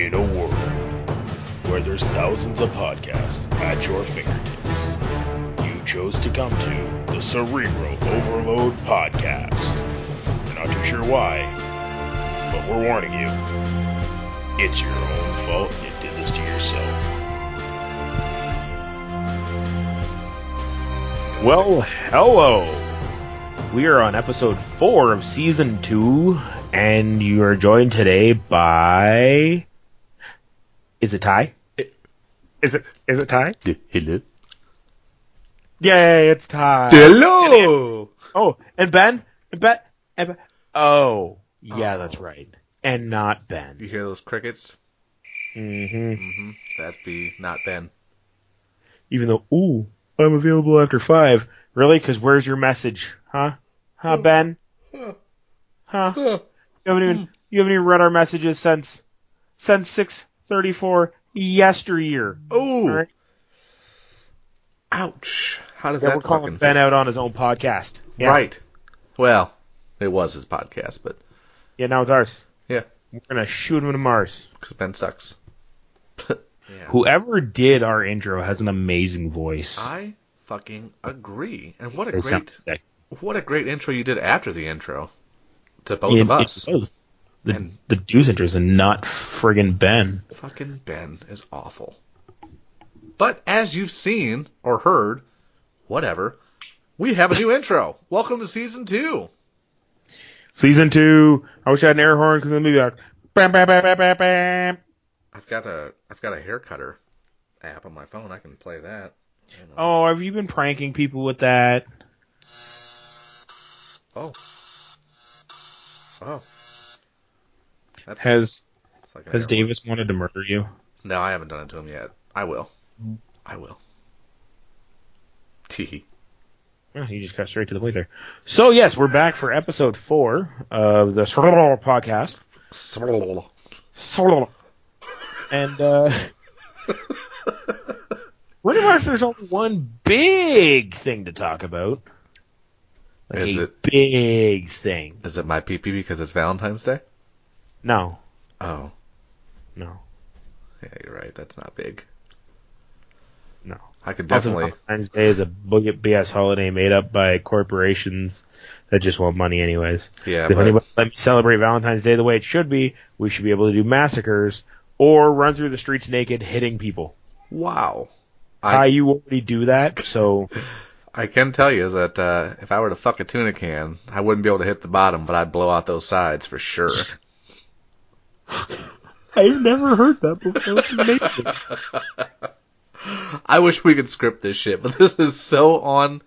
In a world where there's thousands of podcasts at your fingertips, you chose to come to the Cerebral Overload Podcast. You're not too sure why, but we're warning you. It's your own fault you did this to yourself. Well, hello. We are on episode four of season two, and you are joined today by. Is it Ty? Is it is it Ty? Hello. Yay, it's Ty. Hello. Oh, and Ben? And Ben? And ben. Oh, yeah, Oh. that's right. And not Ben. You hear those crickets? hmm Mm-hmm. That'd be not Ben. Even though, ooh, I'm available after five. Really? Because where's your message? Huh? Huh, Ben? Huh? You haven't even you haven't even read our messages since since six thirty four yesteryear. Oh. All right. Ouch. How does Yeah, that we're calling fucking Ben fit? out on his own podcast. Yeah. Right. Well, it was his podcast, but Yeah, now it's ours. yeah, We're gonna shoot him to Mars. because Ben sucks. yeah. Whoever did our intro has an amazing voice. I fucking agree. And what a It great, what a great intro you did after the intro to both It- of us. The, And- the Deuce and not friggin' Ben. Fucking Ben is awful. But as you've seen or heard, whatever, we have a new intro. Welcome to season two. Season two. I wish I had an air horn because then maybe like bam bam bam bam bam bam. I've got a I've got a hair cutter app on my phone. I can play that. Oh, have you been pranking people with that? Oh. Oh. That's, Has like has Davis wanted to murder you? No, I haven't done it to him yet. I will. I will. Tee. Oh, you just got straight to the point there. So yes, we're back for episode four of the podcast. And uh pretty much there's only one big thing to talk about. Like Is a it- big thing. Is it my PP because it's Valentine's Day? No, Oh, no, yeah, you're right. That's not big. no. I could Also, definitely. Valentine's Day is a BS holiday made up by corporations that just want money anyways. Yeah, if but anybody let me celebrate Valentine's Day the way it should be, we should be able to do massacres or run through the streets naked hitting people. wow. Ty, I you already do that, so I can tell you that uh, if I were to fuck a tuna can, I wouldn't be able to hit the bottom, but I'd blow out those sides for sure. I've never heard that before. I wish we could script this shit, but this is so on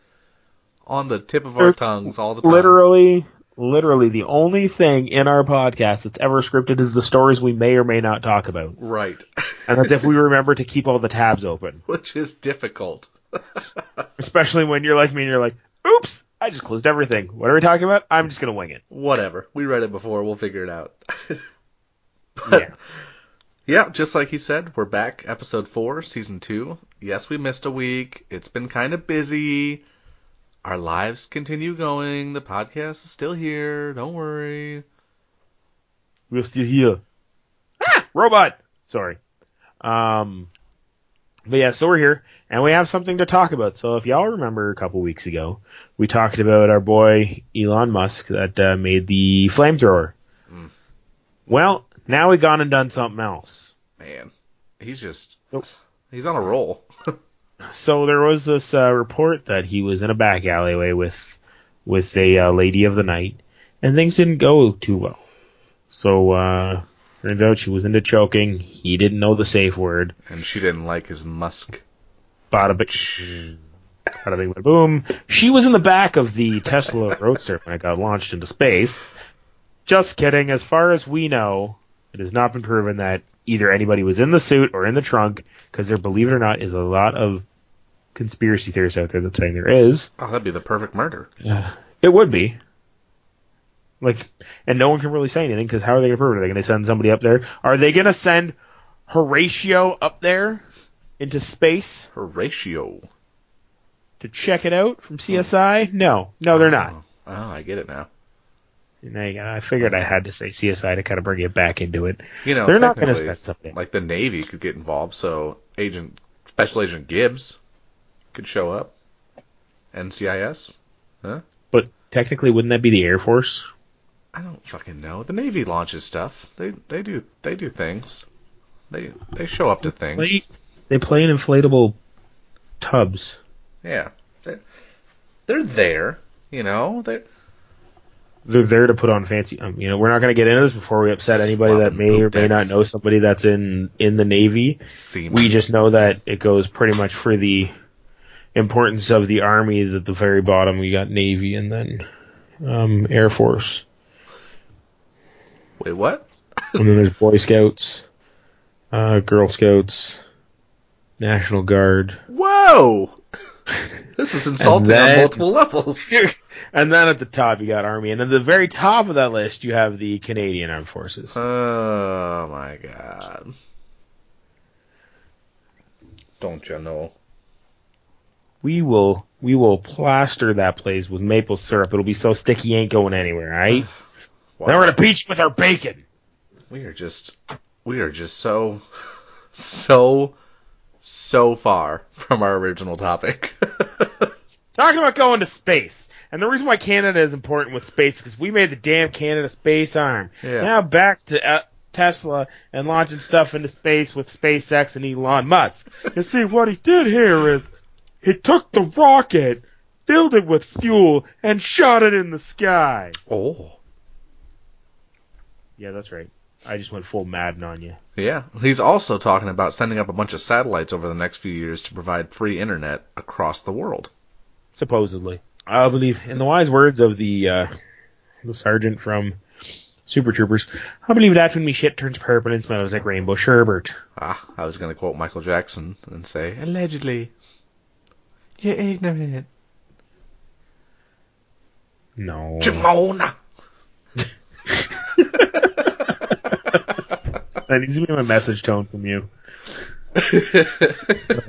on the tip of our There's tongues all the time. literally, literally, the only thing in our podcast that's ever scripted is the stories we may or may not talk about, Right. and that's if we remember to keep all the tabs open. Which is difficult. Especially when you're like me and you're like, "Oops, I just closed everything. What are we talking about? I'm just gonna wing it." Whatever. We read it before, we'll figure it out. But Yeah. yeah, just like he said, we're back, episode four, season two. Yes, we missed a week. It's been kind of busy. Our lives continue going. The podcast is still here. Don't worry. We're still here. Ah, robot. Sorry. Um, but yeah, so we're here and we have something to talk about. So if y'all remember a couple weeks ago, we talked about our boy Elon Musk that uh, made the flamethrower. Mm. Well, now he gone and done something else. Man, he's just Nope. he's on a roll. So there was this uh, report that he was in a back alleyway with with a uh, lady of the night, and things didn't go too well. So uh, turns out she was into choking. He didn't know the safe word. and she didn't like his musk. Bada bing, bada bing, bada boom. She was in the back of the Tesla Roadster when it got launched into space. Just kidding. As far as we know, it has not been proven that either anybody was in the suit or in the trunk, because there, believe it or not, is a lot of conspiracy theorists out there that saying there is. Oh, that'd be the perfect murder. Yeah, it would be. Like, and no one can really say anything because how are they going to prove it? Are they going to send somebody up there? Are they going to send Horatio up there into space Horatio. to check it out from CSI? No, no, they're not. Oh, oh, I get it now. And I, I figured I had to say CSI to kind of bring it back into it. You know, They're not going to set something. like the Navy could get involved, so Agent Special Agent Gibbs could show up. NCIS? Huh? But technically, wouldn't that be the Air Force? I don't fucking know. The Navy launches stuff. They they do they do things. They they show up to things. They, they play in inflatable tubs. Yeah. They're, they're there, you know. They They're there to put on fancy. Um, you know, we're not going to get into this before we upset anybody that may or may not know somebody that's in in the Navy. We just know that it goes pretty much for the importance of the Army. At the very bottom, we got Navy, and then um, Air Force, Wait, what? and then there's Boy Scouts, uh, Girl Scouts, National Guard, Whoa! This is insulting then- on multiple levels. and then at the top you got Army, and at the very top of that list you have the Canadian Armed Forces. Oh my god. Don't you know? we will we will plaster that place with maple syrup. It'll be so sticky ain't going anywhere, right? Wow. Then we're gonna beat you with our bacon. We are just we are just so so so far from our original topic. Talking about going to space. And the reason why Canada is important with space is because we made the damn Canada space arm. Yeah. Now back to uh, Tesla and launching stuff into space with SpaceX and Elon Musk. You see, what he did here is he took the rocket, filled it with fuel, and shot it in the sky. oh. Yeah, that's right. I just went full Madden on you. Yeah. He's also talking about sending up a bunch of satellites over the next few years to provide free internet across the world. supposedly. I believe, in the wise words of the uh, the sergeant from Super Troopers, I believe that's when me shit turns purple and smells like rainbow sherbet. Ah, I was going to quote Michael Jackson and say, allegedly. You're ignorant. No. Jamona! That needs to be my message tone from you.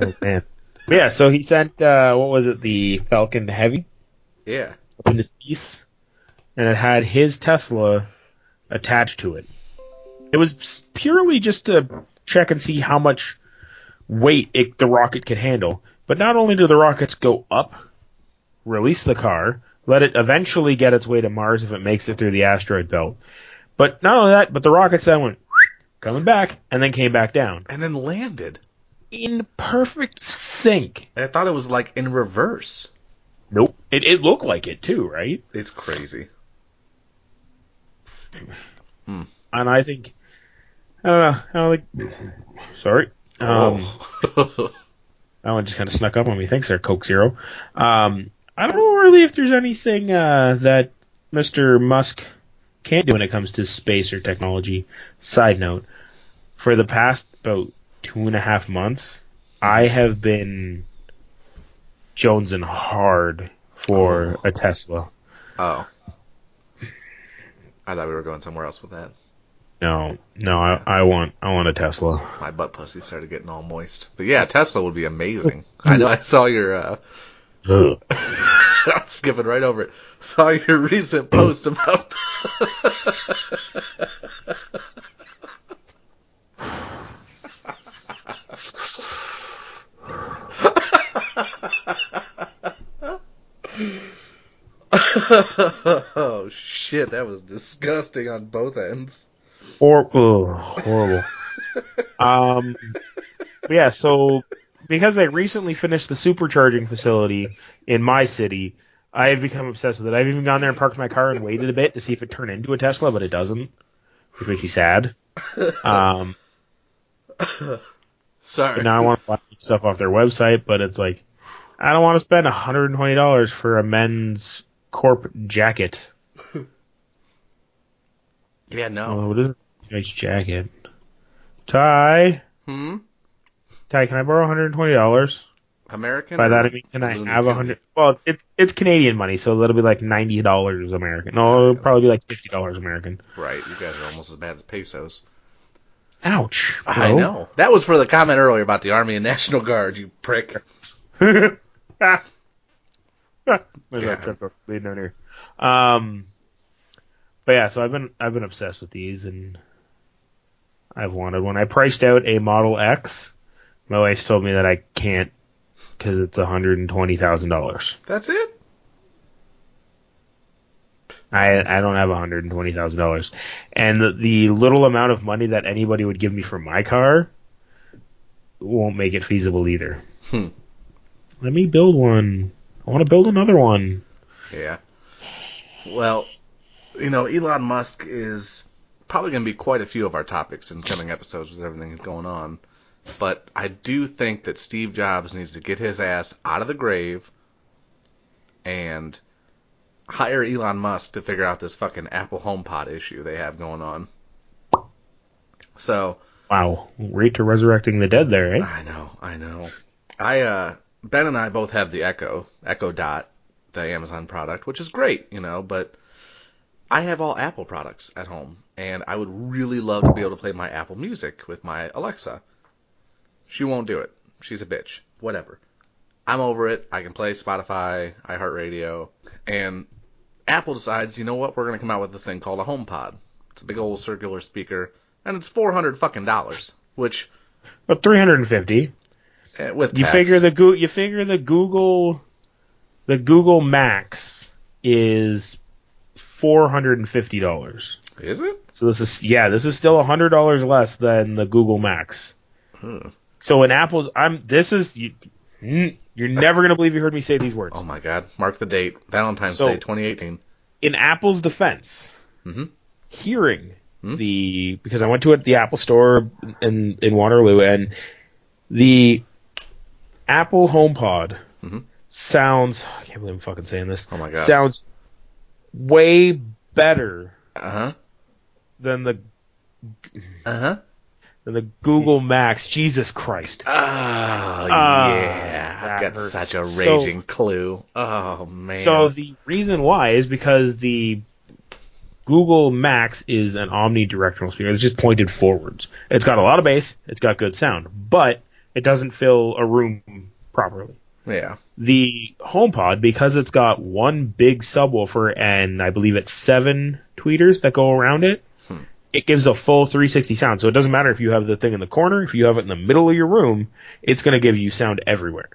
Oh man. But yeah, so he sent uh, what was it, the Falcon Heavy yeah. up into space, and it had his Tesla attached to it. It was purely just to check and see how much weight it, the rocket could handle. But not only do the rockets go up, release the car, let it eventually get its way to Mars if it makes it through the asteroid belt. But not only that, but the rockets then went coming back and then came back down And then landed. in perfect sync. I thought it was like in reverse. Nope. It it looked like it too, right? It's crazy. And I think I don't know. I don't think. Sorry. Um, oh. That one just kind of snuck up on me. Thanks, there, Coke Zero. Um, I don't know really if there's anything uh, that Mr. Musk can't do when it comes to space or technology. Side note: for the past about two and a half months, I have been jonesing hard for a Tesla. oh. I thought we were going somewhere else with that. No, no, I, I want, I want a Tesla. My butt pussy started getting all moist. But yeah, Tesla would be amazing. I know I saw your uh Ugh. I'm skipping right over it. Saw your recent post about Oh shit, that was disgusting on both ends. Or ugh, horrible. um, yeah. So because I recently finished the supercharging facility in my city, I have become obsessed with it. I've even gone there and parked my car and waited a bit to see if it turned into a Tesla, but it doesn't, which makes me sad. Um, Sorry. and now I want to buy stuff off their website, but it's like I don't want to spend $120 for a men's corp jacket. Yeah, no. Oh, what is it? Nice jacket. Ty, Hmm? Ty, can I borrow $120? American? By that I mean, can I have a hundred? Well, it's it's Canadian money, so that'll be like ninety dollars American. No, it'll probably be like fifty dollars American. Right, you guys are almost as bad as pesos. Ouch! I know. That was for the comment earlier about the Army and National Guard, you prick. There's Yeah. that trip leading down here. Um, But yeah, so I've been I've been obsessed with these, and I've wanted one. I priced out a Model X. My wife told me that I can't because it's hundred and twenty thousand dollars. That's it. I I don't have hundred and twenty thousand dollars, and the, the little amount of money that anybody would give me for my car won't make it feasible either. Hmm. Let me build one. I want to build another one. Yeah. Well, you know, Elon Musk is probably going to be quite a few of our topics in coming episodes with everything that's going on. But I do think that Steve Jobs needs to get his ass out of the grave and hire Elon Musk to figure out this fucking Apple HomePod issue they have going on. So, Wow, rate to resurrecting the dead there, eh? I know, I know. I uh Ben and I both have the Echo, Echo Dot, the Amazon product, which is great, you know, but I have all Apple products at home, and I would really love to be able to play my Apple Music with my Alexa. She won't do it. She's a bitch. Whatever. I'm over it. I can play Spotify, iHeartRadio, and Apple decides, you know what? We're gonna come out with this thing called a HomePod. It's a big old circular speaker, and it's 400 fucking dollars, which But three hundred and fifty. eh, with You tax- figure the Goo you figure the Google the Google Max is four hundred and fifty dollars. is it? So this is yeah, this is still hundred dollars less than the Google Max. Hmm. So in Apple's, I'm this is you, you're never gonna believe you heard me say these words. Oh my God! Mark the date. Valentine's So- Day, 2018. In Apple's defense, Mhm. hearing Hmm? the because I went to it the Apple store in in Waterloo and the Apple HomePod Mhm. sounds I can't believe I'm fucking saying this. Oh my God. Sounds way better Uh huh. than the Uh huh. Than the Google Max. Jesus Christ. Oh Ah, yeah, I've got hurts. such a So- raging clue. Oh man. So the reason why is because the Google Max is an omnidirectional speaker. It's just pointed forwards. It's got a lot of bass. It's got good sound, but it doesn't fill a room properly. yeah. The HomePod, because it's got one big subwoofer and I believe it's seven tweeters that go around it. It gives a full 360 sound. So it doesn't matter if you have the thing in the corner, if you have it in the middle of your room, it's going to give you sound everywhere.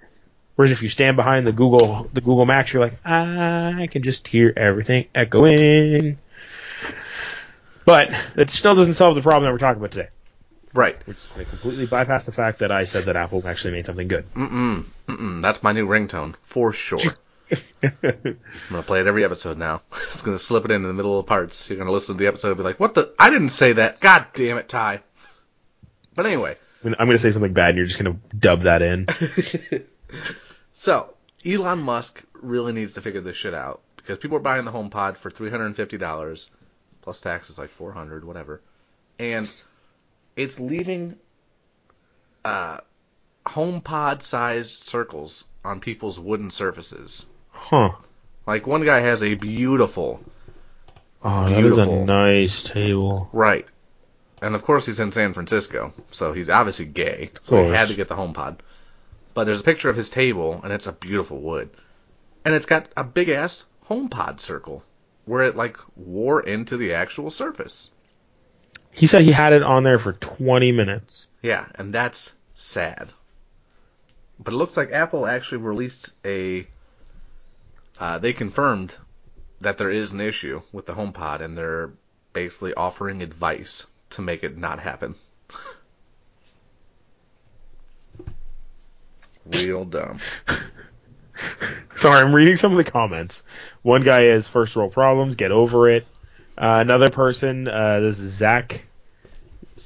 Whereas if you stand behind the Google the Google Max, you're like, I can just hear everything echoing. But it still doesn't solve the problem that we're talking about today, Right. which is going to completely bypass the fact that I said that Apple actually made something good. Mm-mm. Mm-mm. That's my new ringtone for sure. I'm gonna play it every episode now. It's gonna slip it in, in the middle of parts. You're gonna listen to the episode and be like, "What the? I didn't say that. God damn it, Ty." But anyway, I'm going to say something bad, and you're just going to dub that in. so Elon Musk really needs to figure this shit out because people are buying the HomePod for three hundred and fifty dollars plus taxes like four hundred, whatever, and it's leaving uh, HomePod-sized circles on people's wooden surfaces. Huh. Like one guy has a beautiful Oh, that is a nice table. right, and of course he's in San Francisco, so he's obviously gay. So he had to get the HomePod. But there's a picture of his table, and it's a beautiful wood, and it's got a big ass HomePod circle where it like wore into the actual surface. He said he had it on there for 20 minutes. Yeah, and that's sad. But it looks like Apple actually released a. Uh, they confirmed that there is an issue with the HomePod, and they're basically offering advice to make it not happen. Real dumb. Sorry, I'm reading some of the comments. One guy has first world problems, get over it. Uh, another person, uh, this is Zach,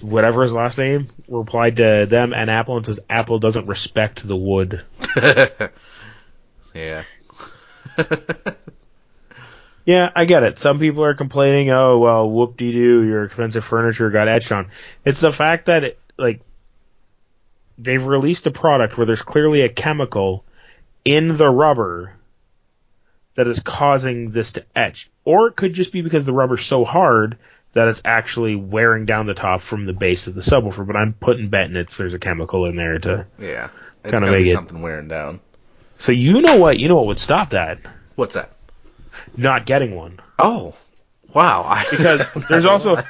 whatever his last name, replied to them and Apple and says Apple doesn't respect the wood. yeah. Yeah, I get it. Some people are complaining, oh, well, whoop de doo, your expensive furniture got etched on. It's the fact that, it, like, they've released a product where there's clearly a chemical in the rubber that is causing this to etch. Or it could just be because the rubber's so hard that it's actually wearing down the top from the base of the subwoofer. But I'm putting bet betting it's there's a chemical in there to. yeah. Kinda make be it- something wearing down. So you know what? You know what would stop that? What's that? Not getting one. Oh. Wow. Because there's also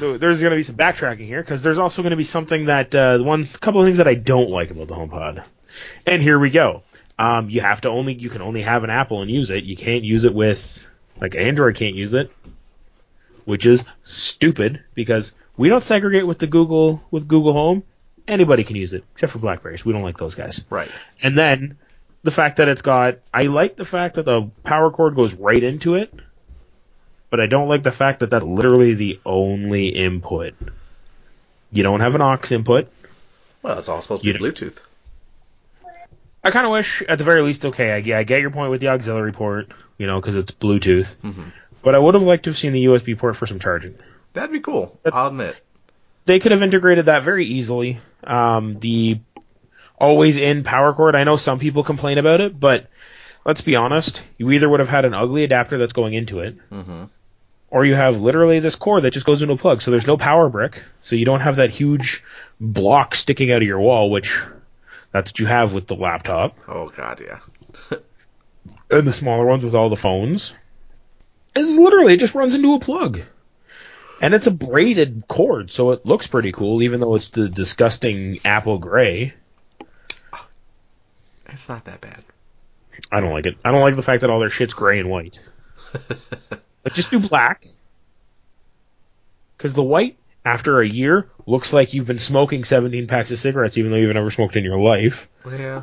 there's going to be some backtracking here because there's also going to be something that uh, one couple of things that I don't like about the HomePod. And here we go. Um, you have to only you can only have an Apple and use it. You can't use it with like Android can't use it, which is stupid because we don't segregate with the Google with Google Home. Anybody can use it except for Blackberries. We don't like those guys. right. And then the fact that it's got I like the fact that the power cord goes right into it, but I don't like the fact that that's literally the only input. You don't have an aux input. Well, it's all supposed to be Bluetooth. I kind of wish, at the very least, okay, I, get- I get your point with the auxiliary port, you know, because it's Bluetooth. hmm But I would have liked to have seen the USB port for some charging. That'd be cool. That- I'll admit. They could have integrated that very easily. Um, the always in power cord, I know some people complain about it, but let's be honest, you either would have had an ugly adapter that's going into it, hmm or you have literally this cord that just goes into a plug. So there's no power brick, so you don't have that huge block sticking out of your wall, which that's what you have with the laptop. Oh God, yeah. and the smaller ones with all the phones is literally it just runs into a plug. And it's a braided cord, so it looks pretty cool, even though it's the disgusting apple gray. It's not that bad. I don't like it. I don't like the fact that all their shit's gray and white. Like just do black. Because the white, after a year, looks like you've been smoking 17 packs of cigarettes, even though you've never smoked in your life. yeah.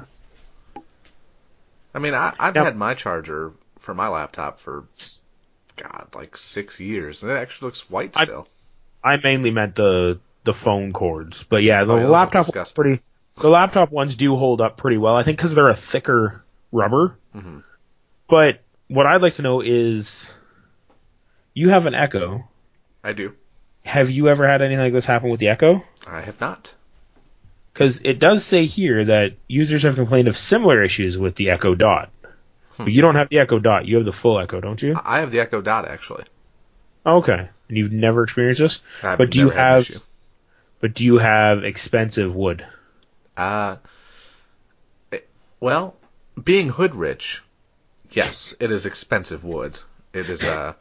I mean, I, I've Yep. had my charger for my laptop for, God, like six years, and it actually looks white still. I mainly meant the the phone cords, but yeah, the Oh, yeah, laptop disgusting. pretty. The laptop ones do hold up pretty well. I think because they're a thicker rubber. Mhm. But what I'd like to know is, you have an Echo. I do. Have you ever had anything like this happen with the Echo? I have not. Because it does say here that users have complained of similar issues with the Echo Dot. Hmm. But you don't have the Echo Dot. You have the full Echo, don't you? I have the Echo Dot actually. Okay. And you've never experienced this. I've But do you have? But do you have expensive wood? Uh, it- well, being hood rich, yes, it is expensive wood. It is a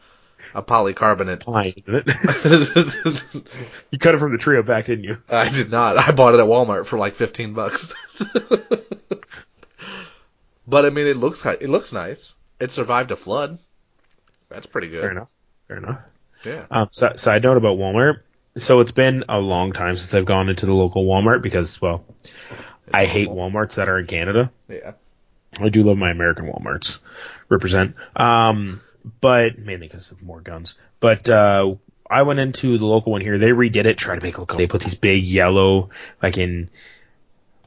a polycarbonate. Pine, isn't it? you cut it from the tree up back, didn't you? I did not. I bought it at Walmart for like fifteen bucks. but I mean, it looks it looks nice. It survived a flood. That's pretty good. Fair enough. Fair enough. Yeah. Um, si- side note about Walmart. So it's been a long time since I've gone into the local Walmart because, well, I hate awful. Walmarts that are in Canada. Yeah. I do love my American Walmarts. Represent. Um, but mainly because of more guns. But uh, I went into the local one here. They redid it, tried to make it look. They put these big yellow, like in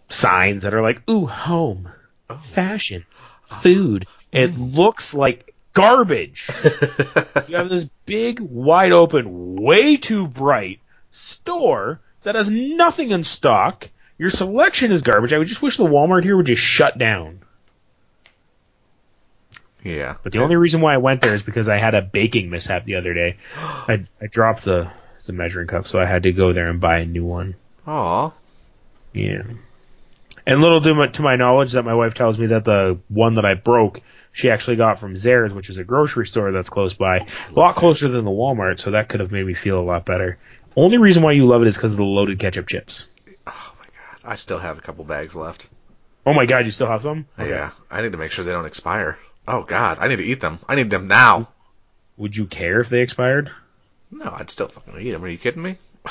signs that are like, "Ooh, home, Oh. fashion, food." It looks like garbage. you have this big, wide open, way too bright store that has nothing in stock. Your selection is garbage. I would just wish the Walmart here would just shut down. yeah. But the only reason why I went there is because I had a baking mishap the other day. I, I dropped the, the measuring cup, so I had to go there and buy a new one. Aw. Yeah. And little to my, to my knowledge that my wife tells me that the one that I broke, she actually got from Zehrs, which is a grocery store that's close by. A lot closer than the Walmart, so that could have made me feel a lot better. Only reason why you love it is because of the loaded ketchup chips. Oh my god. I still have a couple bags left. Oh my god, you still have some? Okay. Yeah. I need to make sure they don't expire. Oh god. I need to eat them. I need them now. Would you care if they expired? No, I'd still fucking eat them. Are you kidding me?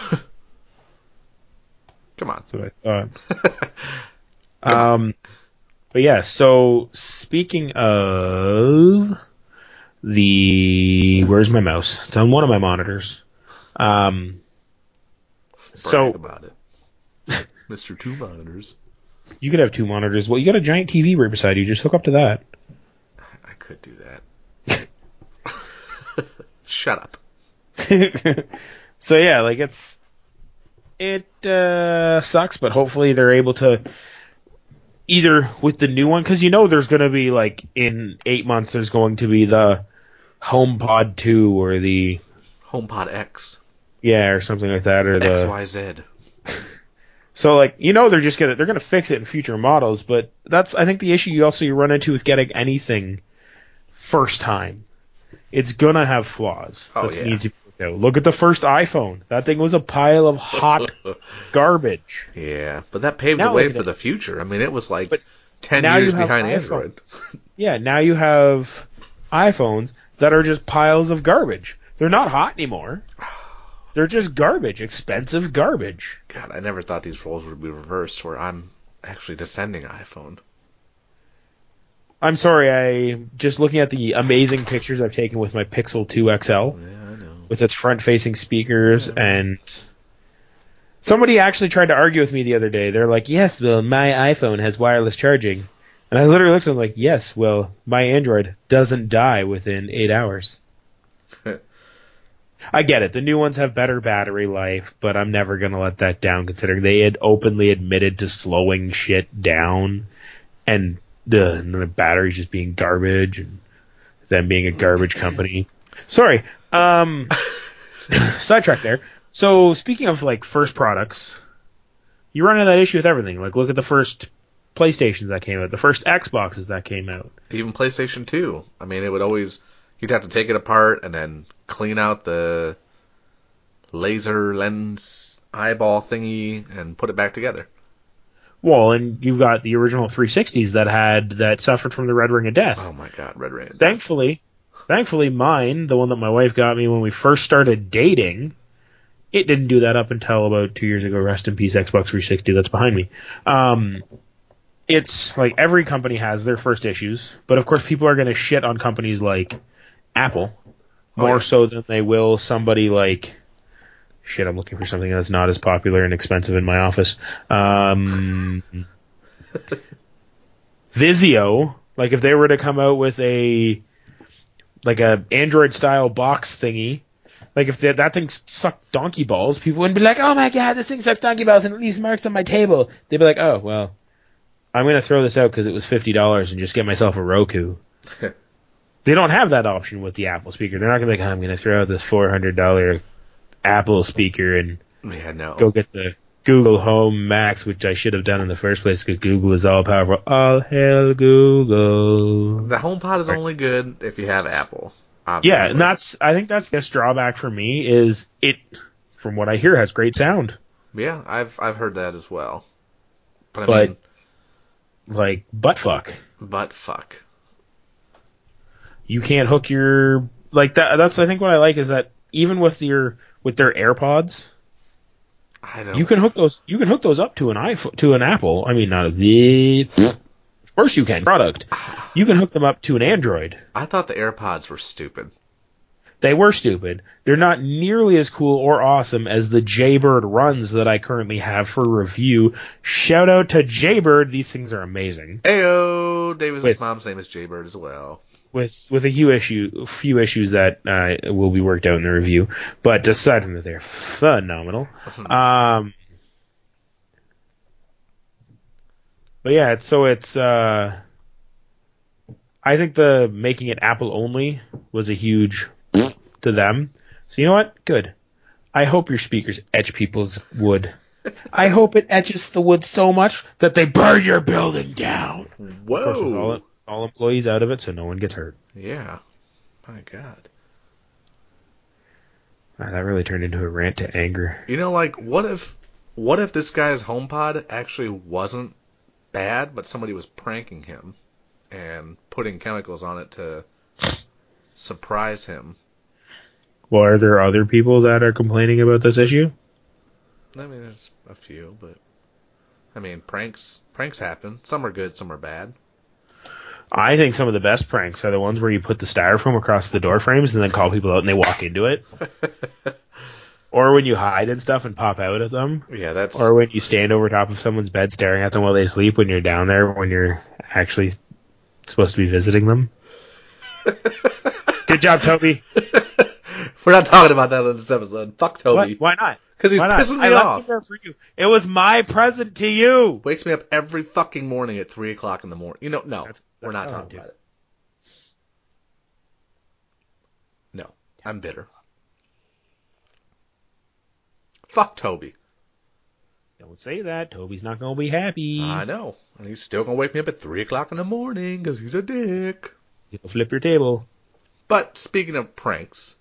Come on. That's what I thought. Um, but yeah, so speaking of the, where's my mouse? It's on one of my monitors. Um, so about it. Mr. Two Monitors. you could have two monitors. Well, you got a giant TV right beside you. Just hook up to that. I could do that. Shut up. so yeah, like it's it uh, sucks, but hopefully they're able to either with the new one because you know there's going to be like in eight months there's going to be the HomePod two or the HomePod X. yeah or something like that or the XYZ. so like you know they're just gonna they're gonna fix it in future models, but that's I think the issue you also you run into with getting anything first time it's gonna have flaws. Oh, that yeah. needs to be Look at the first iPhone. That thing was a pile of hot garbage. Yeah, but that paved Now the way for it. the future. I mean, it was like But ten now years behind iPhone. Android. Yeah, now you have iPhones that are just piles of garbage. They're not hot anymore. They're just garbage, expensive garbage. God, I never thought these roles would be reversed, where I'm actually defending iPhone. I'm sorry, I just looking at the amazing pictures I've taken with my Pixel 2 XL Yeah. With its front-facing speakers and somebody actually tried to argue with me the other day. They're like, "Yes, well, my iPhone has wireless charging." And I literally looked at them like, "Yes, well, my Android doesn't die within 8 hours." I get it. The new ones have better battery life, but I'm never going to let that down considering they had openly admitted to slowing shit down and the, and the batteries just being garbage and them being a garbage company. Sorry. Um sidetrack there. So speaking of like first products, you run into that issue with everything. Like look at the first PlayStations that came out, the first Xboxes that came out. Even PlayStation 2. I mean, it would always you'd have to take it apart and then clean out the laser lens eyeball thingy and put it back together. Well, and you've got the original 360s that had that suffered from the red ring of death. Oh my God, Red Rain. Thankfully, thankfully mine, the one that my wife got me when we first started dating, it didn't do that up until about two years ago. Rest in peace, Xbox 360. That's behind me. Um, it's like every company has their first issues, but of course people are going to shit on companies like Apple Oh, more yeah. so than they will somebody like. Shit, I'm looking for something that's not as popular and expensive in my office. Um, Vizio, like if they were to come out with a like a Android style box thingy, like if that that thing sucked donkey balls, people wouldn't be like, "Oh my god, this thing sucks donkey balls and it leaves marks on my table." They'd be like, "Oh well, I'm gonna throw this out because it was fifty dollars and just get myself a Roku." they don't have that option with the Apple speaker. They're not gonna be like, "I'm gonna throw out this four hundred dollar Apple speaker and Yeah, no. go get the Google Home Max, which I should have done in the first place because Google is all powerful. All hail Google. The HomePod is only good if you have Apple. Yeah, and that's I think that's this drawback for me is it from what I hear has great sound. yeah, I've I've heard that as well. But I But- mean, Like butt fuck. but fuck. You can't hook your like that that's I think what I like is that even with your with their AirPods, I don't. you can hook those you can hook those up to an iPhone to an Apple. I mean not the of course you can product. You can hook them up to an Android. I thought the AirPods were stupid. They were stupid. They're not nearly as cool or awesome as the Jaybird runs that I currently have for review. Shout out to Jaybird. These things are amazing. Ayo, David's With- mom's name is Jaybird as well. With with a few issue few issues that uh, will be worked out in the review, but aside from that, they're phenomenal. Um, but yeah, it's, so it's uh, I think the making it Apple only was a huge to them. So you know what? Good. I hope your speakers etch people's wood. I hope it etches the wood so much that they burn your building down. Of course, with all, Whoa. All employees out of it, so no one gets hurt. Yeah. My God. Ah, that really turned into a rant to anger. You know, like, what if, what if this guy's HomePod actually wasn't bad, but somebody was pranking him and putting chemicals on it to surprise him? Well, are there other people that are complaining about this issue? I mean, there's a few, but I mean, pranks, pranks happen. Some are good, some are bad. I think some of the best pranks are the ones where you put the styrofoam across the door frames and then call people out and they walk into it. or when you hide and stuff and pop out at them. yeah, that's Or when you stand over top of someone's bed staring at them while they sleep when you're down there when you're actually supposed to be visiting them. Good job, Toby. We're not talking about that in this episode. Fuck Toby. What? Why not? Because he's pissing me I left off. it there for you. It was my present to you. Wakes me up every fucking morning at three o'clock in the morning. You know, no, That's- we're not talking about it. No, I'm bitter. Fuck Toby. Don't say that. Toby's not going to be happy. I know, and he's still gonna wake me up at three o'clock in the morning because he's a dick. He'll flip your table. But speaking of pranks,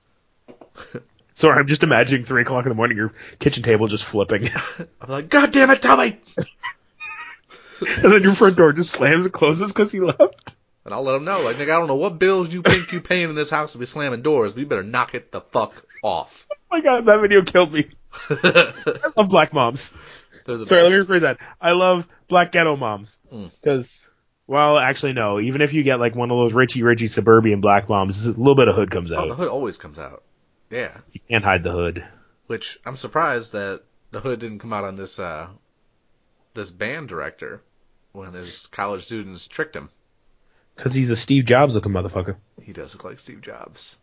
Sorry, I'm just imagining three o'clock in the morning, your kitchen table just flipping, I'm like, God damn it, Tommy! and then your front door just slams and closes because he left. And I'll let him know, like, nigga, I don't know what bills you think you paying in this house to be slamming doors, but you better knock it the fuck off. Oh my god, that video killed me. I love black moms. the Sorry, let me rephrase that. I love black ghetto moms Mm. because, well, actually no. Even if you get like one of those Richie Richie suburban black moms, a little bit of hood comes out. Oh, the hood always comes out. Yeah. You can't hide the hood. Which I'm surprised that the hood didn't come out on this uh this band director when his college students tricked him. Because he's a Steve Jobs looking motherfucker. He does look like Steve Jobs.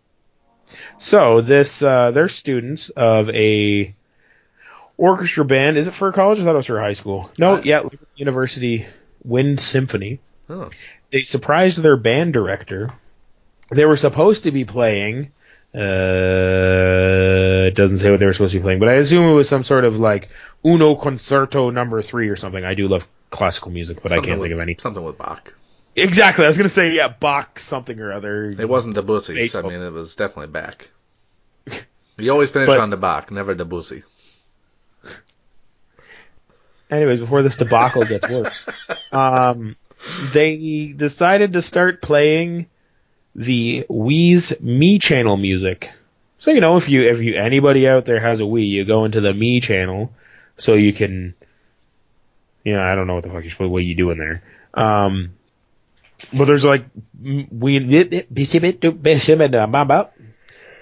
So this, uh, they're students of a orchestra band. Is it for college? I thought it was for high school. No, Uh, yeah, University Wind Symphony. Oh. They surprised their band director. They were supposed to be playing. Uh, it doesn't say what they were supposed to be playing, but I assume it was some sort of like Uno Concerto Number Three or something. I do love classical music, but I can't with- think of any. Something with Bach. Exactly, I was gonna say yeah, Bach something or other. It wasn't Debussy. I mean, it was definitely Bach. You always finish But- on the Bach, never Debussy. Anyways, before this debacle gets worse, um, they decided to start playing the Wii's Mii channel music. So you know, if you if you anybody out there has a Wii, you go into the Mii channel, so you can, you know, I don't know what the fuck you're what you do in there. Um, but there's like we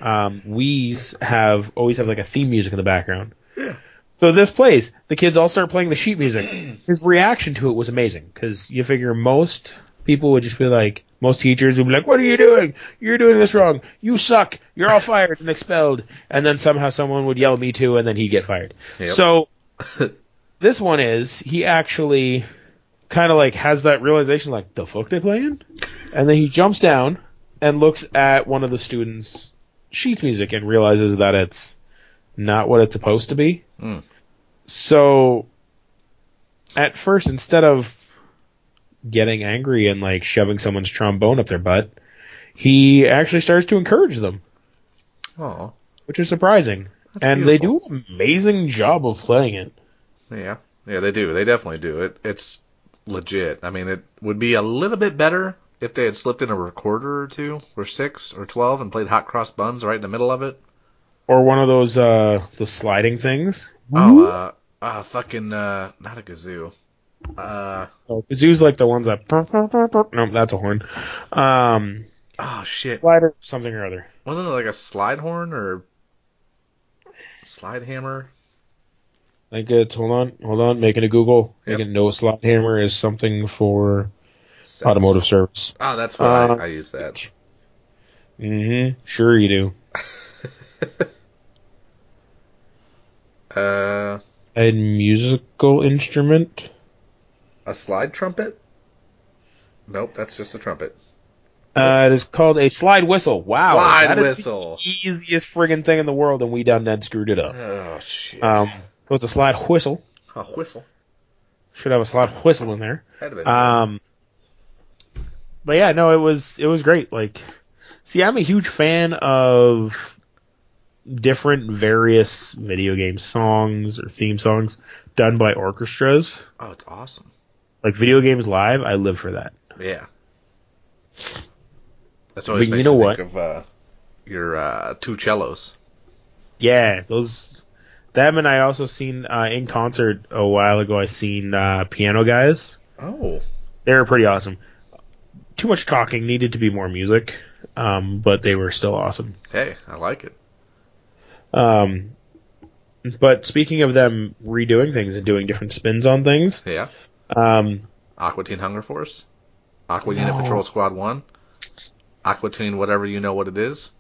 um, Wii's have always have like a theme music in the background. Yeah. So this plays. The kids all start playing the sheet music. His reaction to it was amazing because you figure most people would just be like, most teachers would be like, "What are you doing? You're doing this wrong. You suck. You're all fired and expelled." And then somehow someone would yell, "Me too," and then he'd get fired. Yep. So this one is he actually kind of like has that realization, like, "The fuck they playing?" And then he jumps down and looks at one of the students' sheet music and realizes that it's not what it's supposed to be. Mm. So at first, instead of getting angry and like shoving someone's trombone up their butt, he actually starts to encourage them, Oh, which is surprising. That's and they do an amazing job of playing it. Yeah, yeah, they do. They definitely do. It, it's legit. I mean, it would be a little bit better if they had slipped in a recorder or two, or six or twelve, and played Hot Cross Buns right in the middle of it. Or one of those uh those sliding things. Oh, uh, uh, fucking, uh, not a kazoo. Uh, Oh, kazoo's like the ones that. No, that's a horn. Um, oh shit. slider something or other. Wasn't it like a slide horn or slide hammer? I think it's hold on, hold on, making a Google. Yep. Making no slot hammer is something for Sense. automotive service. Oh, that's why Uh, I, I use that. Mm-hmm. Sure you do. Uh, A musical instrument. a slide trumpet? Nope, that's just a trumpet. Uh, it is called a slide whistle. Wow. slide whistle. easiest friggin' thing in the world, and we done that screwed it up. Oh shit. Um, so it's a slide whistle. a whistle. Should have a slide whistle in there. Had to be. Um, but yeah, no, it was it was great. Like, see, I'm a huge fan of different various video game songs or theme songs done by orchestras. oh, it's awesome. Like video games live, I live for that. Yeah. That's always But you know what? of uh, your uh, 2Cellos. Yeah, those. Them and I also seen uh, in concert a while ago. I seen uh, Piano Guys. Oh. They were pretty awesome. Too much talking, needed to be more music, um, but they were still awesome. Hey, I like it. Um, but speaking of them redoing things and doing different spins on things, Yeah. um, Aqua Teen Hunger Force. Aqua Unit No. Patrol Squad 1. Aqua Teen whatever you know what it is.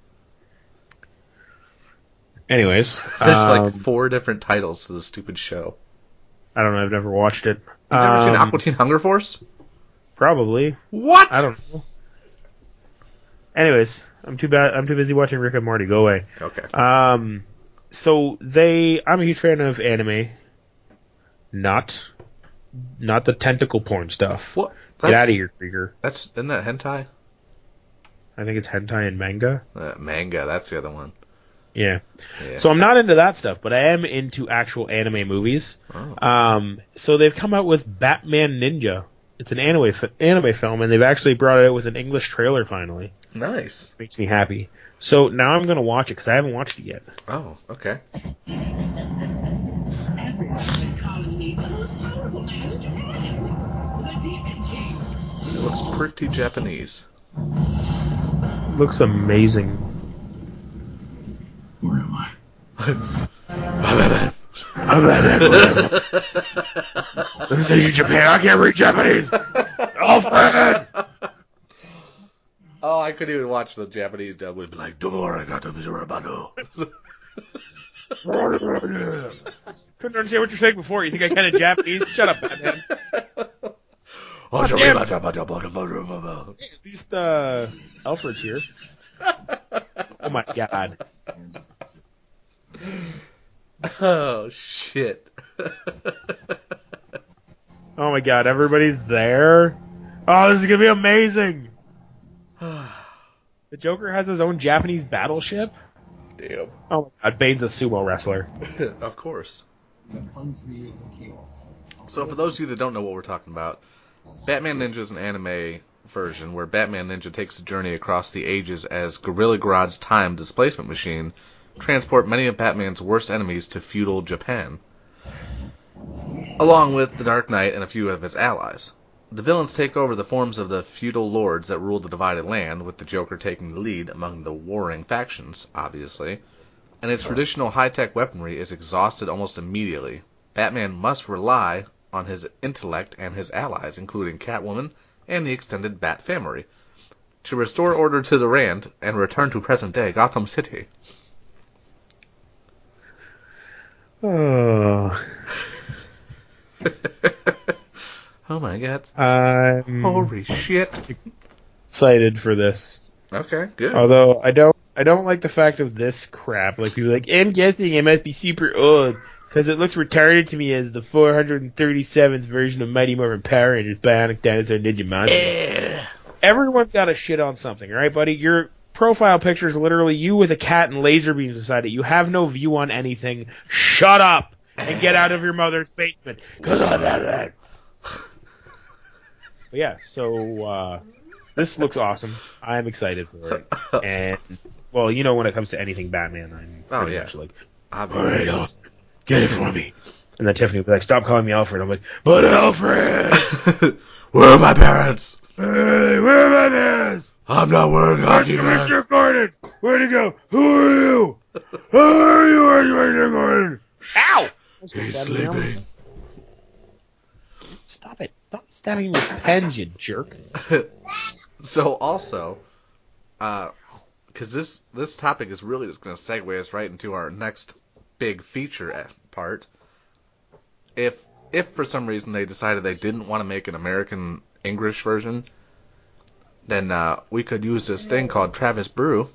Anyways, There's um, like four different titles to this stupid show. I don't know. I've never watched it. You've never seen Um, Aqua Teen Hunger Force? Probably. What? I don't know. Anyways, I'm too bad. I'm too busy watching Rick and Morty. Go away. Okay. Um, so they, I'm a huge fan of anime. Not, not the tentacle porn stuff. What? Get out of here, Krieger. That's isn't that hentai? I think it's hentai and manga. Uh, manga, that's the other one. Yeah. Yeah. So I'm not into that stuff, but I am into actual anime movies. Oh. Um, so they've come out with Batman Ninja. It's an anime fi- anime film, and they've actually brought it out with an English trailer finally. nice. Makes me happy. So now I'm gonna watch it because I haven't watched it yet. Oh, okay. It looks pretty Japanese. looks amazing. Where am I? This is Japan. I can't read Japanese. Alfred. oh, I couldn't even watch the Japanese dub. We'd be like, "Domorigato miserabano." Couldn't understand what you're saying before. You think I can in Japanese? Shut up, Batman. Oh, damn it. damn. At least uh, Alfred's here. Oh my god. Oh shit. Oh my god, everybody's there. Oh, this is gonna be amazing. The Joker has his own Japanese battleship. Damn. Oh my god, Bane's a sumo wrestler. of course. The cleanse me of the chaos. So for those of you that don't know what we're talking about, Batman Ninja is an anime version where Batman Ninja takes a journey across the ages as Gorilla Grodd's time displacement machine transport many of Batman's worst enemies to feudal Japan, along with the Dark Knight and a few of his allies. The villains take over the forms of the feudal lords that ruled the divided land, with the Joker taking the lead among the warring factions, obviously. And its traditional high-tech weaponry is exhausted almost immediately. Batman must rely on his intellect and his allies, including Catwoman and the extended Bat family, to restore order to the Rand and return to present-day Gotham City. Oh, oh my god. I'm Holy shit. excited for this. Okay, good. Although I don't, I don't like the fact of this crap. Like people are like, I'm guessing it must be super old because it looks retarded to me as the 437th version of Mighty Morphin Power Rangers Bionic Dinosaur Ninja Monster. Eh. Everyone's got a shit on something, right, buddy? Your profile picture is literally you with a cat and laser beams beside it. You have no view on anything. Shut up and get out of your mother's basement. Cause I'm Batman. But yeah, so uh, this looks awesome. I'm excited for it. And well, you know, when it comes to anything Batman, I'm Oh, pretty yeah. much like, Obviously. Alfred, get it for me. And then Tiffany would be like, stop calling me Alfred. I'm like, but Alfred, Where are my parents? hey, where are my parents? I'm not working on you, man. Commissioner Gordon, where'd he go? Who are you? Who are you, Commissioner Gordon? Ow! He's sleeping. Stop it. Stop stabbing me with pens, you jerk. so also, uh, because this this topic is really just going to segue us right into our next big feature part. If if for some reason they decided they didn't want to make an American English version, then uh, we could use this thing called Travis Blue.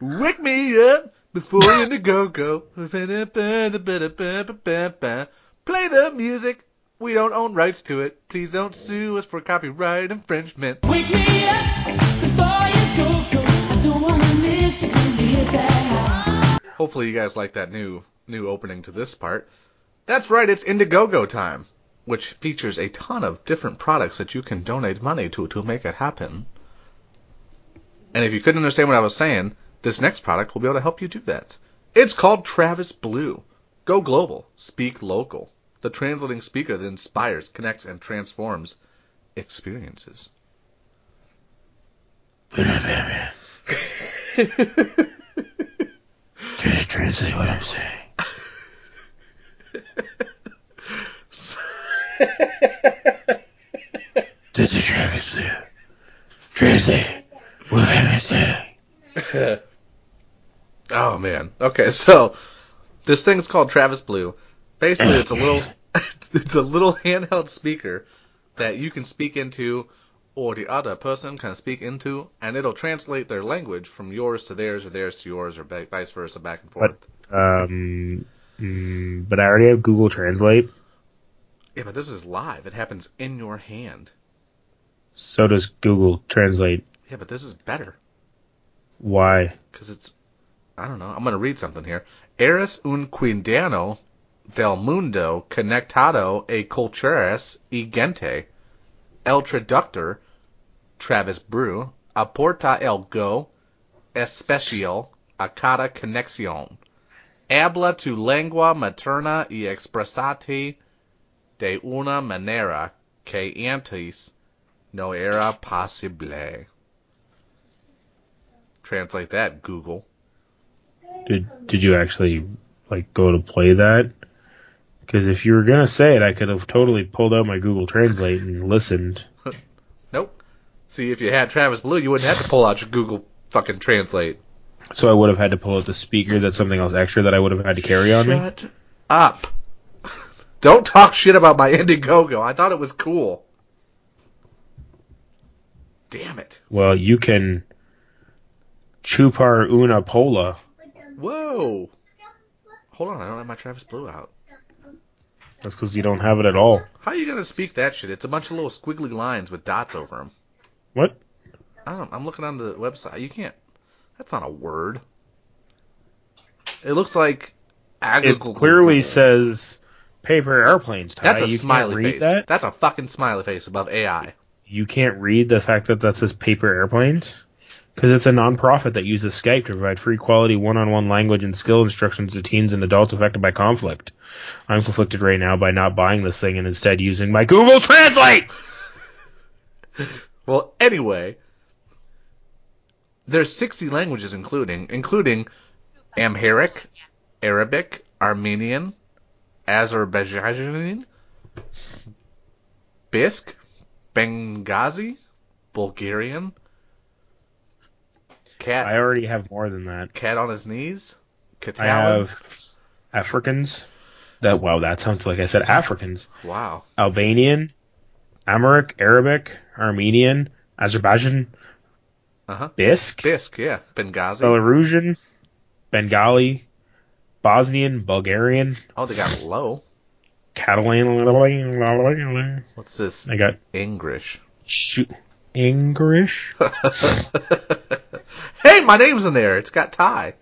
Wake me up before you the go go. Play the music. We don't own rights to it. Please don't sue us for copyright infringement. Wake me up before you go, go. I don't wanna miss it when you hit that high. Hopefully you guys like that new new opening to this part. That's right, it's Indiegogo time, which features a ton of different products that you can donate money to to make it happen. And if you couldn't understand what I was saying, this next product will be able to help you do that. It's called Travis Blue. Go global, speak local. The translating speaker that inspires, connects, and transforms experiences. Can you translate what I'm saying? This is Travis Blue. Translate what I'm saying. Oh man. Okay, so this thing's called Travis Blue. Basically, it's a little it's a little handheld speaker that you can speak into or the other person can speak into and it'll translate their language from yours to theirs or theirs to yours or vice versa back and forth. But, Um, mm, but I already have Google Translate. Yeah, but this is live. It happens in your hand. So does Google Translate Yeah, but this is better Why? because it's. I don't know. I'm gonna read something here. Eres un quindano del mundo conectado a culturas y gente. El traductor, Travis Blue, aporta el go especial a cada conexión. Habla tu lengua materna y expresate de una manera que antes no era posible. Translate that, Google. Did did you actually like go to play that? Because if you were gonna say it, I could have totally pulled out my Google Translate and listened. Nope. See, if you had Travis Blue, you wouldn't have to pull out your Google fucking Translate. So I would have had to pull out the speaker. That's something else extra that I would have had to carry on me. Shut up. Don't talk shit about my Indiegogo. I thought it was cool. Damn it. Well, you can chupar una pola. Whoa. Hold on, I don't have my Travis Blue out. That's because you don't have it at all. How are you gonna speak that shit? It's a bunch of little squiggly lines with dots over them. What? I don't. I'm looking on the website. You can't. That's not a word. It looks like. It clearly says paper airplanes. Ty. That's a you smiley read face. that. That's a fucking smiley face above AI. You can't read the fact that that says paper airplanes because it's a nonprofit that uses Skype to provide free quality one-on-one language and skill instructions to teens and adults affected by conflict. I'm conflicted right now by not buying this thing and instead using my Google Translate. Well, anyway, there's 60 languages including including Amharic, Arabic, Armenian, Azerbaijani, Bisk, Benghazi, Bulgarian, cat I already have more than that. cat on his knees, I have Africans. That wow, that sounds like I said Africans. Wow. Albanian, Amharic, Arabic, Armenian, Azerbaijan, Uh-huh. Bisk, Bisk, yeah. Benghazi. Belarusian, Bengali, Bosnian, Bulgarian, Oh, they got low. Catalan. What's this? I got English. shoot English. hey, my name's in there. It's got Ty.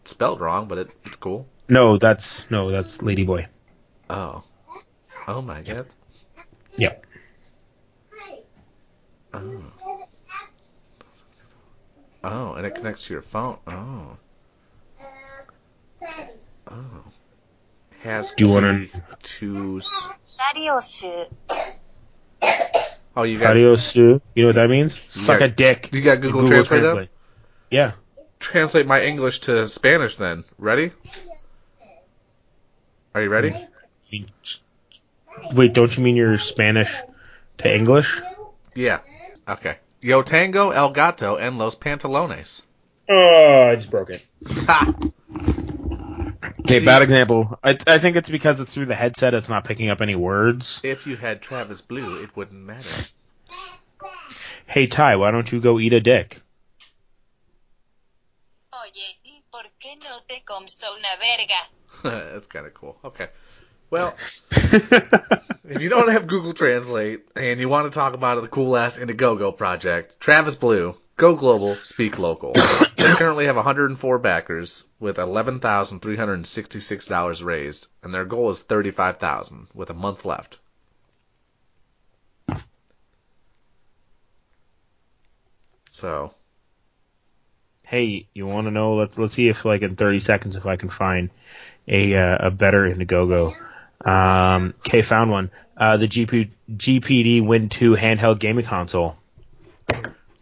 It's spelled wrong, but it, it's cool. No, that's no, that's Ladyboy. Oh. Oh my god. Yep. Oh. Oh, and it connects to your phone. Oh. Oh. Has Do you want to? Oh, you got Sadiosu. You know what that means? Suck got, a dick. You got Google, Google Translate, Translate. Yeah. Translate my English to Spanish then. Ready? Are you ready? Wait, don't you mean your Spanish to English? Yeah. Okay. Yo tango, el gato, en los pantalones. Oh, I just broke it. Ha! Okay, bad example. I, I think it's because it's through the headset. It's not picking up any words. If you had Travis Blue, it wouldn't matter. Hey Ty, why don't you go eat a dick? Oye, ¿y por qué no te comes una verga? That's kind of cool. Okay. Well, if you don't have Google Translate and you want to talk about the cool ass Indiegogo project, Travis Blue, go global, speak local. they currently have 104 backers with $11,366 raised, and their goal is 35,000 with a month left. So, hey, you want to know? Let's let's see if like in 30 seconds if I can find a uh, a better Indiegogo. Um, okay, found one. Uh, the GP, GPD Win 2 handheld gaming console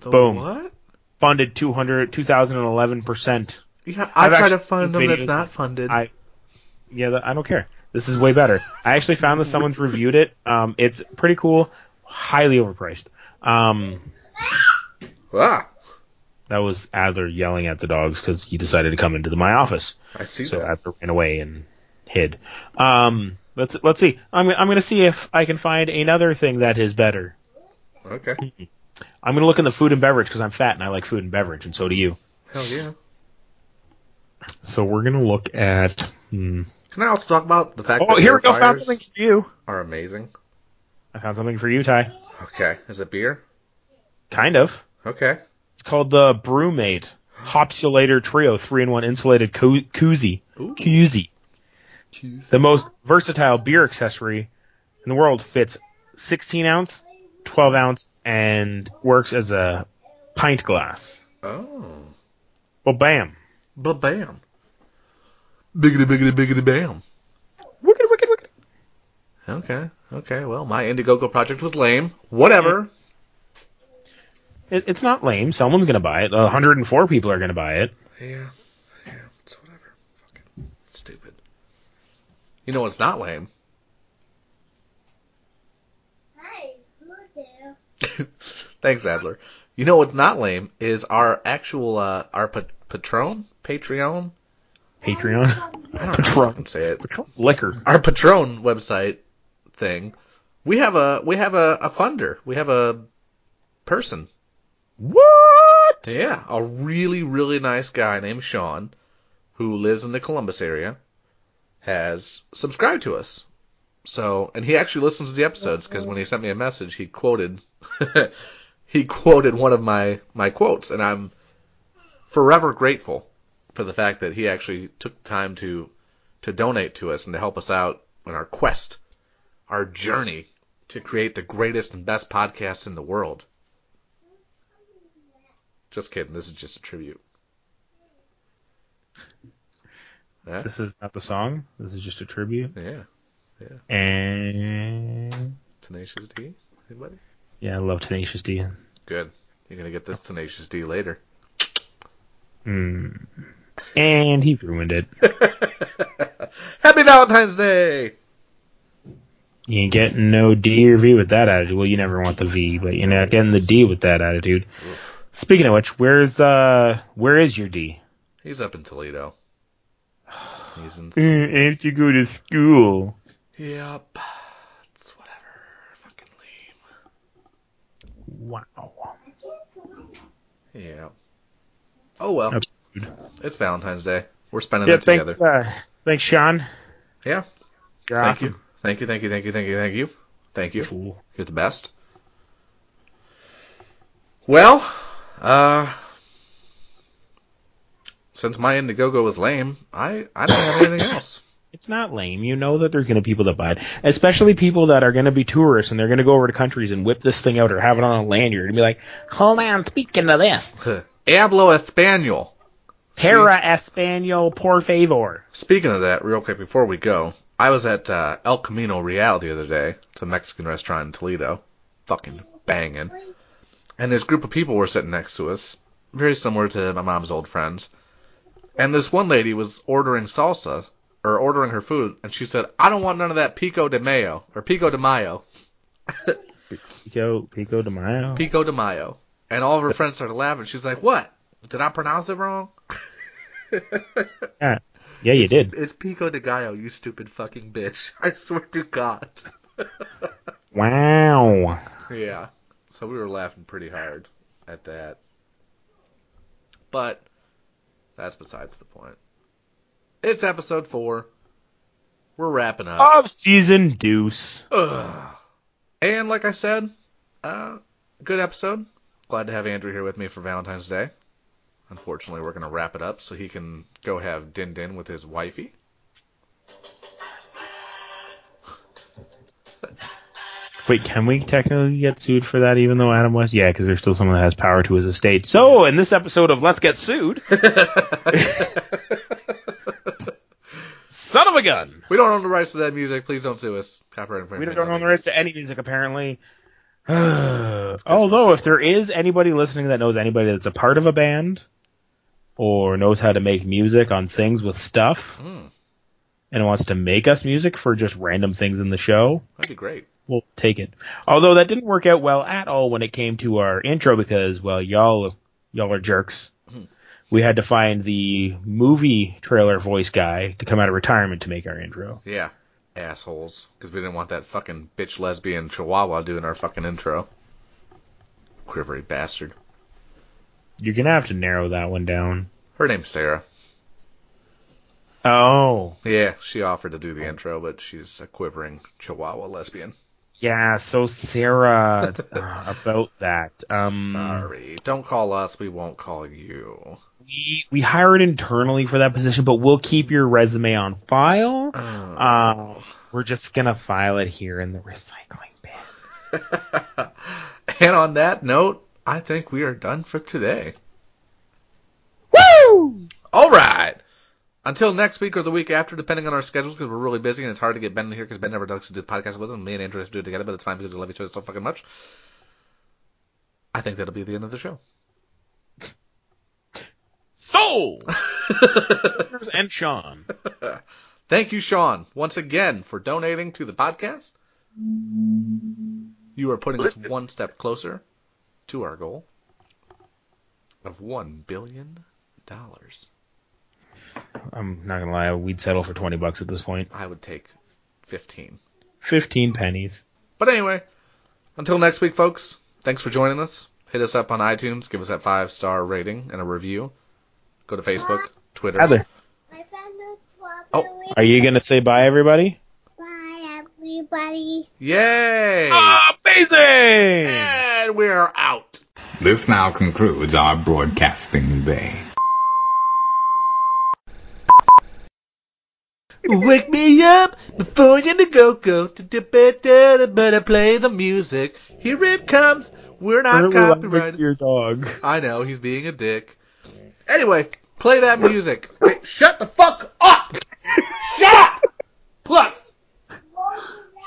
the Boom. What? Funded 200 2011 percent. Yeah, I I've try to fund find seen them that's not funded. I yeah, I don't care. This is way better. I actually found that someone's reviewed it. Um, it's pretty cool, highly overpriced. Um, ah, that was Adler yelling at the dogs because he decided to come into the, my office. I see So that. Adler ran away and hid. Um, let's let's see. I'm I'm gonna see if I can find another thing that is better. Okay. I'm gonna look in the food and beverage because I'm fat and I like food and beverage, and so do you. Hell yeah. So we're gonna look at. Hmm. Can I also talk about the fact Oh, that here air we go. Found something for you. are amazing? I found something for you, Ty. Okay. Is it beer? Kind of. Okay. It's called the BrüMate Hopsulator Trio 3-in-1 insulated co- koozie. Ooh. Koozie. The most versatile beer accessory in the world fits 16 ounce, 12 ounce, and works as a pint glass. Oh. Well, bam. Ba bam. Biggity biggity biggity bam. Wicked, wicked, wicked. Okay. Okay. Well, my Indiegogo project was lame. Whatever. It, it's not lame. Someone's gonna buy it. 104 people are gonna buy it. Yeah. Yeah. It's whatever. Fucking stupid. You know what's not lame? Hi, hello there. Thanks, Adler. You know what's not lame is our actual uh, our pa- patron Patreon. Patreon. I don't know Patron. how I can say it. Liquor. Our Patron website thing. We have a we have a, a funder. We have a person. What? Yeah, a really really nice guy named Sean, who lives in the Columbus area, has subscribed to us. So, and he actually listens to the episodes because when he sent me a message, he quoted he quoted one of my my quotes, and I'm forever grateful for the fact that he actually took time to to donate to us and to help us out in our quest, our journey to create the greatest and best podcast in the world. Just kidding. This is just a tribute. Yeah, This is not the song. This is just a tribute. yeah. Yeah. And Tenacious D. Anybody? Yeah, I love Tenacious D. Good. You're gonna get this Tenacious D later. Hmm. And he ruined it. Happy Valentine's Day. You ain't getting no D or V with that attitude. Well, you never want the V, but you're not getting the D with that attitude. Speaking of which, where's uh, where is your D? He's up in Toledo. He's in. I have to go to school. Yep. It's whatever. Fucking lame. Wow. Yeah. Oh well. That's rude. It's Valentine's Day. We're spending Yeah, it together. thanks, uh, thanks, Sean. Yeah. You're Thank awesome. you. Thank you. Thank you. Thank you. Thank you. Thank you. Thank you. Fool. You're the best. Well, uh, since my Indiegogo was lame, I I don't have anything else. It's not lame. You know that there's going to be people that buy it, especially people that are going to be tourists and they're going to go over to countries and whip this thing out or have it on a lanyard and be like, "Hold on, speaking of this, Hablo Espanol. para español por favor." Speaking of that, real quick before we go, I was at uh, El Camino Real the other day. It's a Mexican restaurant in Toledo. Fucking banging. And this group of people were sitting next to us, very similar to my mom's old friends. And this one lady was ordering salsa, or ordering her food, and she said, I don't want none of that pico de mayo, or pico de mayo. Pico Pico de Mayo. Pico de mayo. And all of her friends started laughing. She's like, what? Did I pronounce it wrong? yeah. yeah, you did. It's pico de gallo, you stupid fucking bitch. I swear to God. Wow. Yeah. So we were laughing pretty hard at that. But that's besides the point. It's episode four. We're wrapping up. Of season deuce. Ugh. And like I said, uh, good episode. Glad to have Andrew here with me for Valentine's Day. Unfortunately, we're gonna wrap it up so he can go have din din with his wifey. Wait, can we technically get sued for that even though Adam West? Yeah, because there's still someone that has power to his estate. So, in this episode of Let's Get Sued, son gun. We don't own the rights to that music. Please don't sue us. Copyright infringement. We don't own the rights to any music, apparently. Although, if there is anybody listening that knows anybody that's a part of a band or knows how to make music on things with stuff Hmm, and wants to make us music for just random things in the show, that'd be great. we'll take it. Although that didn't work out well at all when it came to our intro because, well, y'all, y'all are jerks. We had to find the movie trailer voice guy to come out of retirement to make our intro. Yeah, assholes. Because we didn't want that fucking bitch lesbian chihuahua doing our fucking intro. Quivery bastard. You're gonna have to narrow that one down. Her name's Sarah. Oh, Yeah, she offered to do the intro, but she's a quivering chihuahua lesbian. Yeah, so Sarah, uh, about that. Um, Sorry. Don't call us. We won't call you. we we hired internally for that position, but we'll keep your resume on file. Oh. Uh, we're just gonna file it here in the recycling bin. and on that note, I think we are done for today. Woo! All right. Until next week or the week after, depending on our schedules, because we're really busy and it's hard to get Ben in here because Ben never does do the podcast with us. And me and Andrew have to do it together, but it's fine because we love each other so fucking much. I think that'll be the end of the show. Soul. Listeners and Sean. Thank you, Sean, once again for donating to the podcast. You are putting us one step closer to our goal of one billion dollars. I'm not gonna lie, we'd settle for twenty bucks at this point. I would take fifteen. Fifteen pennies. But anyway, until next week, folks, thanks for joining us. Hit us up on iTunes, give us that five star rating and a review. Go to Facebook, Twitter. Heather, I found a Oh, strawberry. are you gonna say bye, everybody? Bye, everybody. Yay! Amazing! And we're out. This now concludes our broadcasting day. Wake me up before you go go it better play the music. Here it comes. We're not copyrighted. Your dog. I know he's being a dick. Anyway, play that music. Wait, shut the fuck up! shut up! Plus,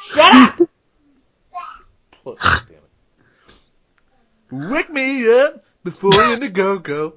shut up! Plus, damn it. Wake me up before you go go.